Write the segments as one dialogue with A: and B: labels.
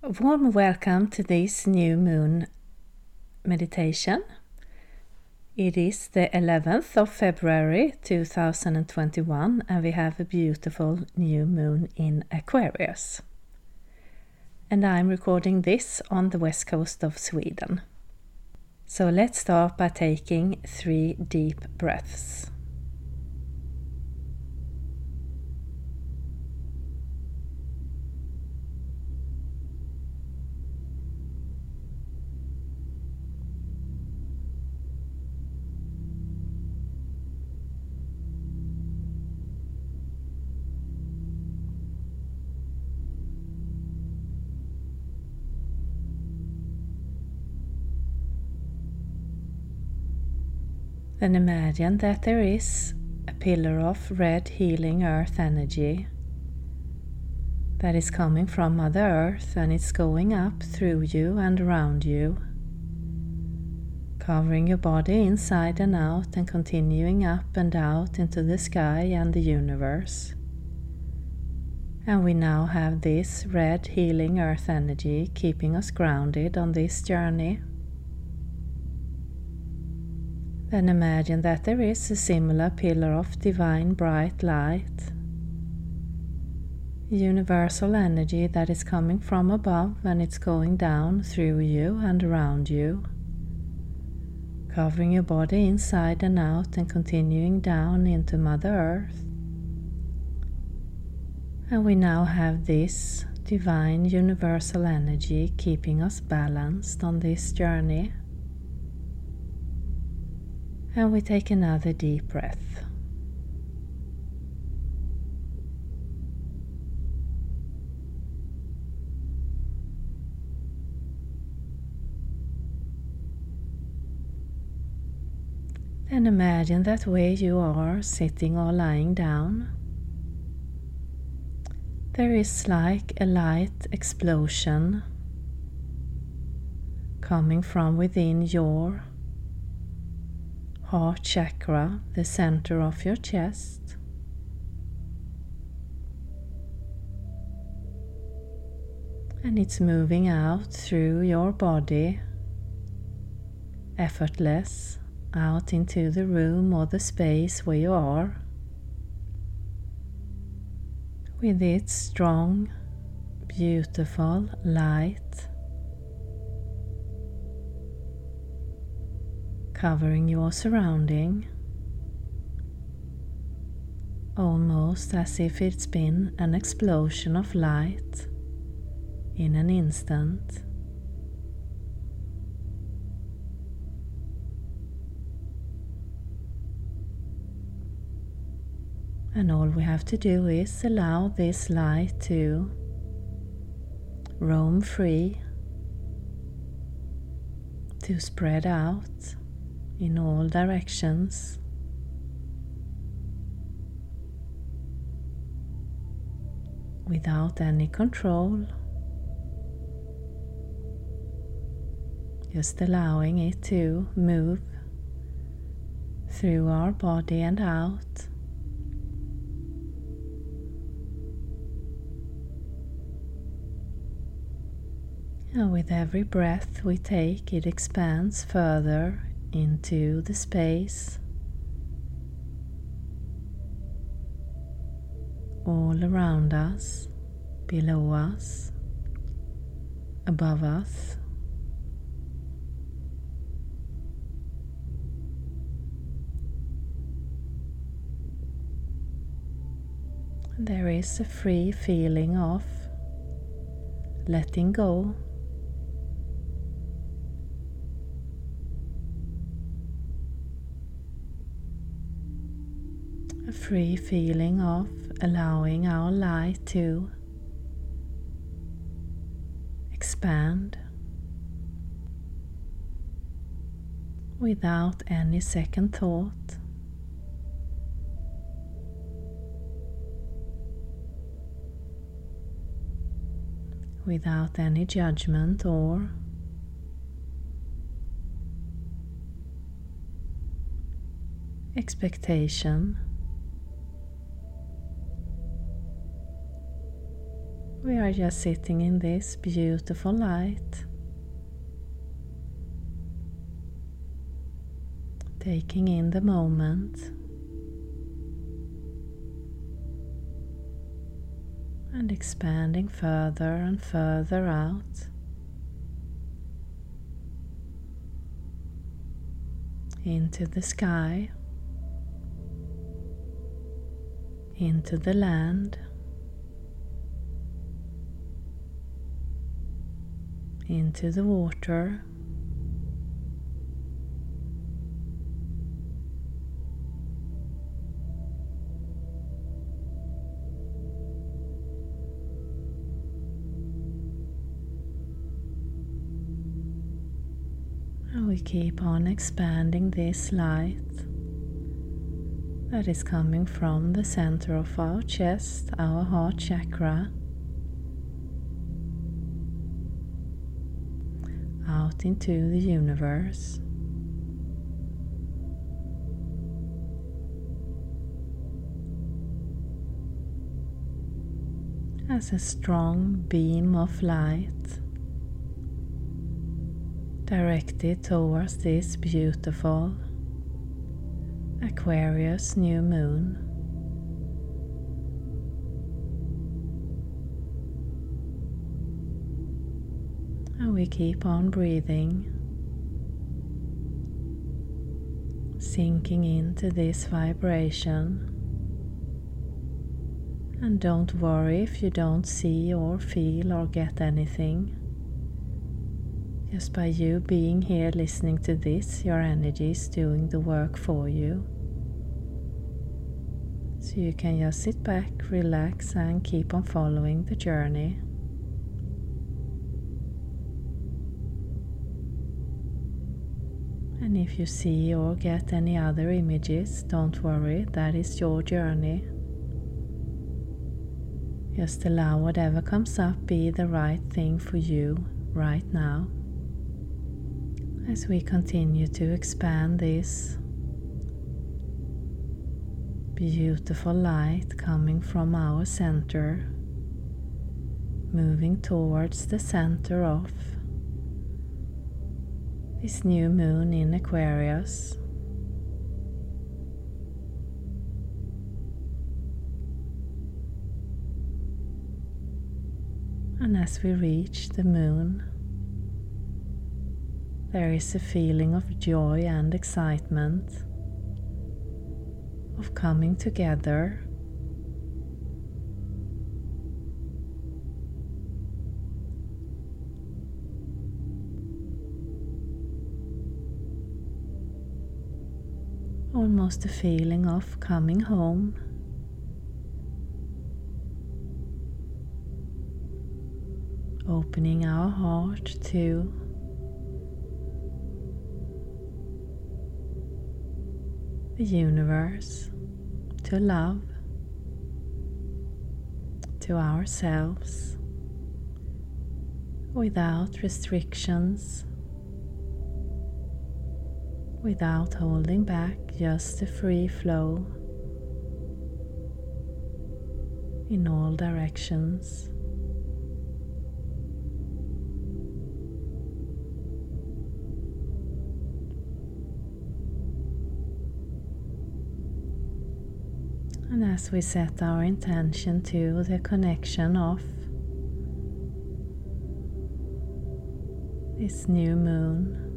A: Warm welcome to this new moon meditation. It is the 11th of February 2021 and we have a beautiful new moon in Aquarius. And I'm recording this on the west coast of Sweden. So let's start by taking three deep breaths. Then imagine that there is a pillar of red healing earth energy that is coming from Mother Earth and it's going up through you and around you, covering your body inside and out and continuing up and out into the sky and the universe. And we now have this red healing earth energy keeping us grounded on this journey. Then imagine that there is a similar pillar of divine bright light, universal energy that is coming from above and it's going down through you and around you, covering your body inside and out and continuing down into Mother Earth. And we now have this divine universal energy keeping us balanced on this journey and we take another deep breath. Then imagine that where you are sitting or lying down, there is like a light explosion coming from within your heart chakra, the center of your chest. And it's moving out through your body, effortless, out into the room or the space where you are. With its strong, beautiful light covering your surrounding, almost as if it's been an explosion of light in an instant. And all we have to do is allow this light to roam free, to spread out in all directions. Without any control, just allowing it to move through our body and out. And with every breath we take, it expands further into the space all around us, below us, above us. There is a free feeling of letting go free feeling of allowing our light to expand without any second thought. Without any judgment or expectation. We are just sitting in this beautiful light, taking in the moment. And expanding further and further out into the sky, into the land. Into the water. And we keep on expanding this light that is coming from the center of our chest, our heart chakra. Out into the universe. As a strong beam of light directed towards this beautiful Aquarius new moon. We keep on breathing, sinking into this vibration. And don't worry if you don't see or feel or get anything. Just by you being here listening to this, your energy is doing the work for you. So you can just sit back, relax, and keep on following the journey. And if you see or get any other images, don't worry, that is your journey. Just allow whatever comes up be the right thing for you right now. As we continue to expand this beautiful light coming from our center, moving towards the center of this new moon in Aquarius. And as we reach the moon, there is a feeling of joy and excitement, of coming together almost a feeling of coming home. Opening our heart to the universe, to love, to ourselves without restrictions without holding back, just a free flow in all directions. And as we set our intention to the connection of this new moon.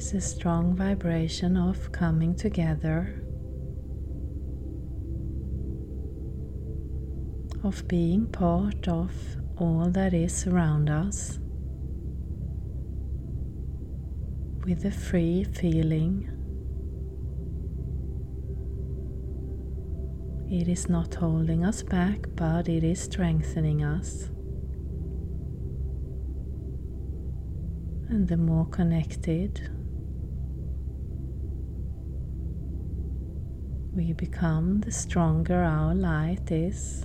A: Is a strong vibration of coming together, of being part of all that is around us, with a free feeling. It is not holding us back, but it is strengthening us. and the more connected we become, the stronger our light is.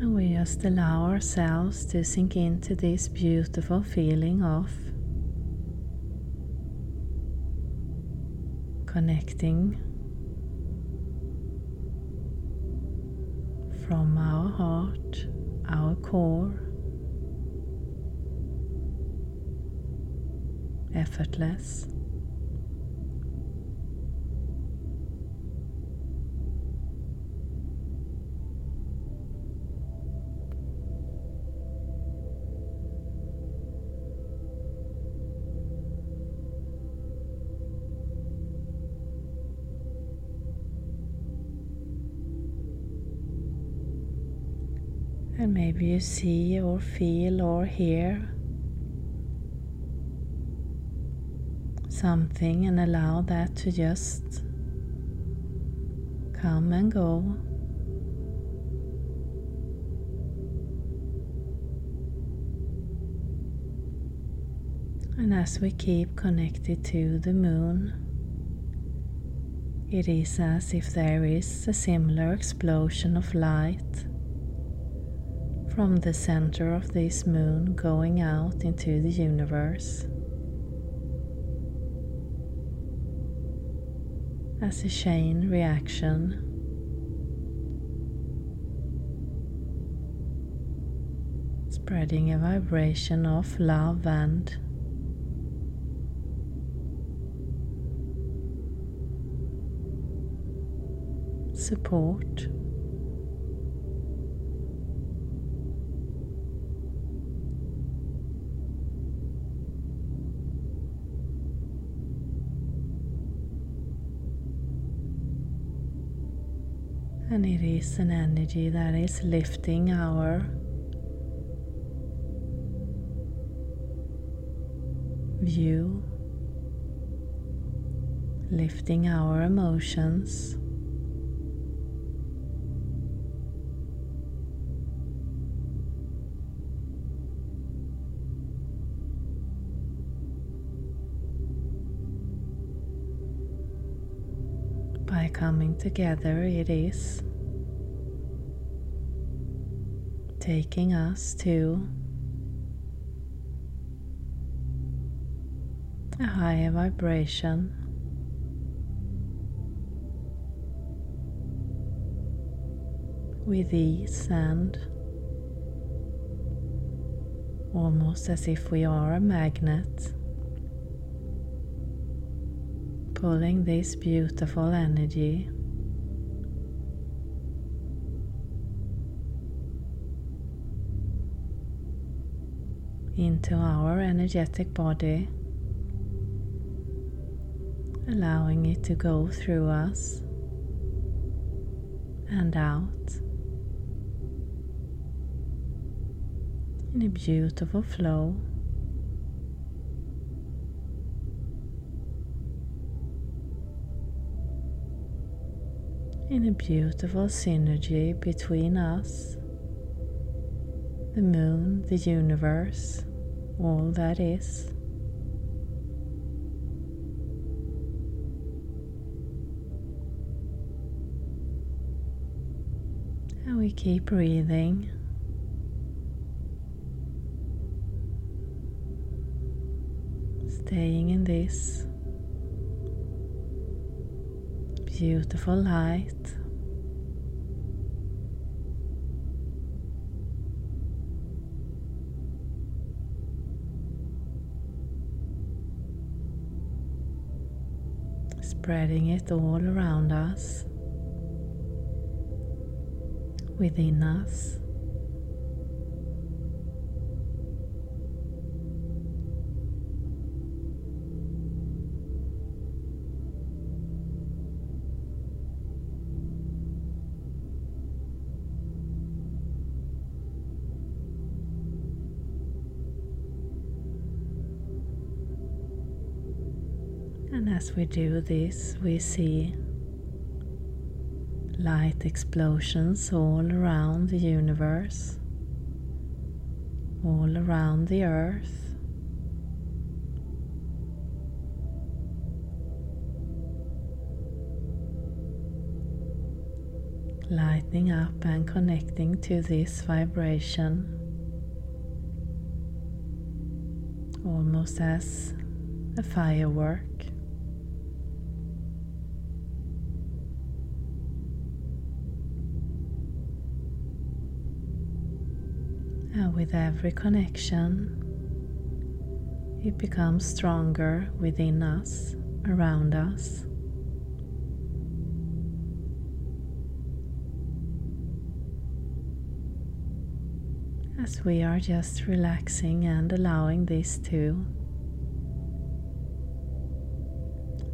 A: And we just allow ourselves to sink into this beautiful feeling of connecting from our heart, our core, effortless. And maybe you see or feel or hear something and allow that to just come and go. And as we keep connected to the moon, it is as if there is a similar explosion of light from the center of this moon going out into the universe. As a chain reaction, spreading a vibration of love and support. And it is an energy that is lifting our view, lifting our emotions. By coming together, it is taking us to a higher vibration. With ease and almost as if we are a magnet pulling this beautiful energy into our energetic body, allowing it to go through us and out in a beautiful flow. in a beautiful synergy between us, the moon, the universe, all that is. And we keep breathing. Staying in this beautiful light. Spreading it all around us, within us. And as we do this, we see light explosions all around the universe, all around the earth. lighting up and connecting to this vibration almost as a firework. And with every connection, it becomes stronger within us, around us. as we are just relaxing and allowing this to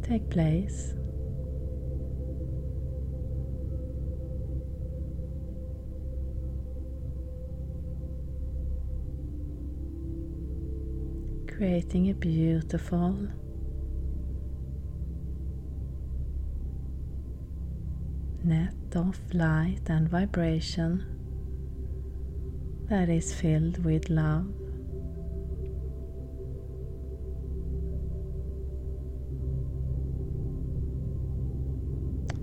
A: take place. Creating a beautiful. Net of light and vibration that is filled with love.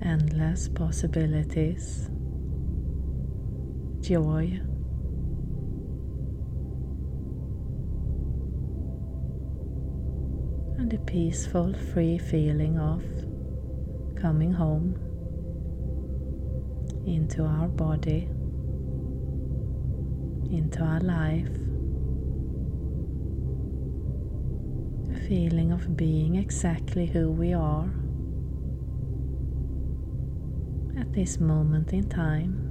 A: Endless possibilities, joy, a peaceful, free feeling of coming home into our body into our life. A feeling of being exactly who we are at this moment in time.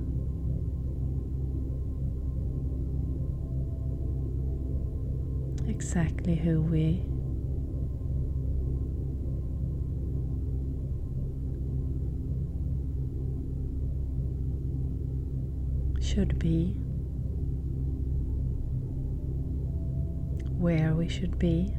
A: Exactly who we should be. where we should be.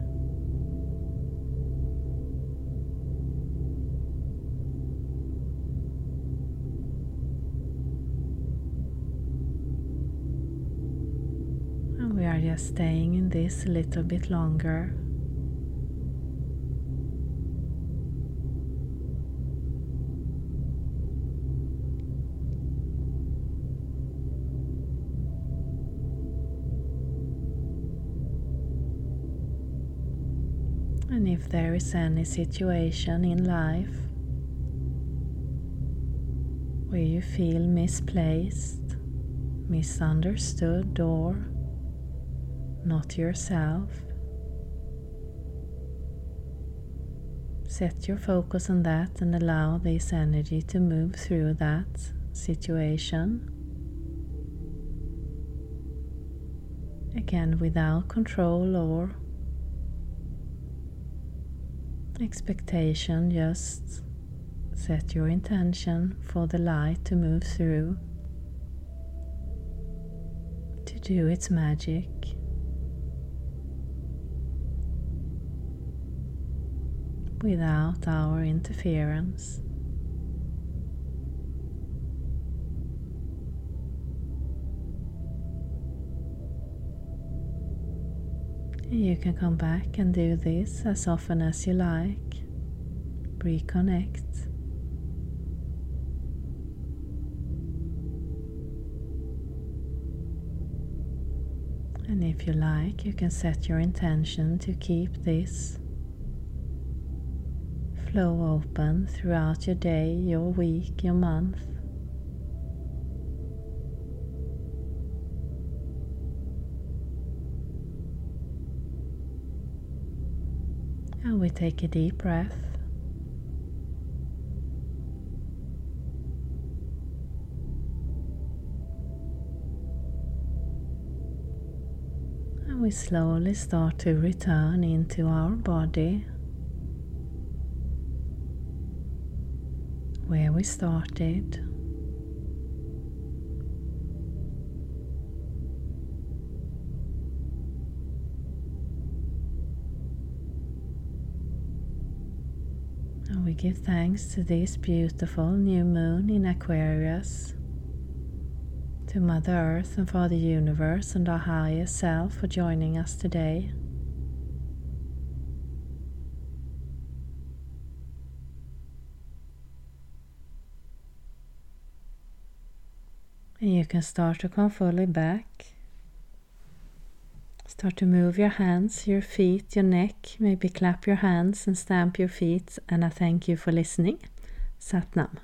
A: And we are just staying in this a little bit longer. If there is any situation in life where you feel misplaced, misunderstood, or not yourself, set your focus on that and allow this energy to move through that situation. Again, without control or expectation, just set your intention for the light to move through, to do its magic. Without our interference. You can come back and do this as often as you like. Reconnect. And if you like, you can set your intention to keep this flow open throughout your day, your week, your month. And we take a deep breath. And we slowly start to return into our body where we started. Give thanks to this beautiful new moon in Aquarius, to Mother Earth and Father Universe and our higher self for joining us today. And you can start to come fully back. Start to move your hands, your feet, your neck. Maybe clap your hands and stamp your feet. And I thank you for listening. Satnam.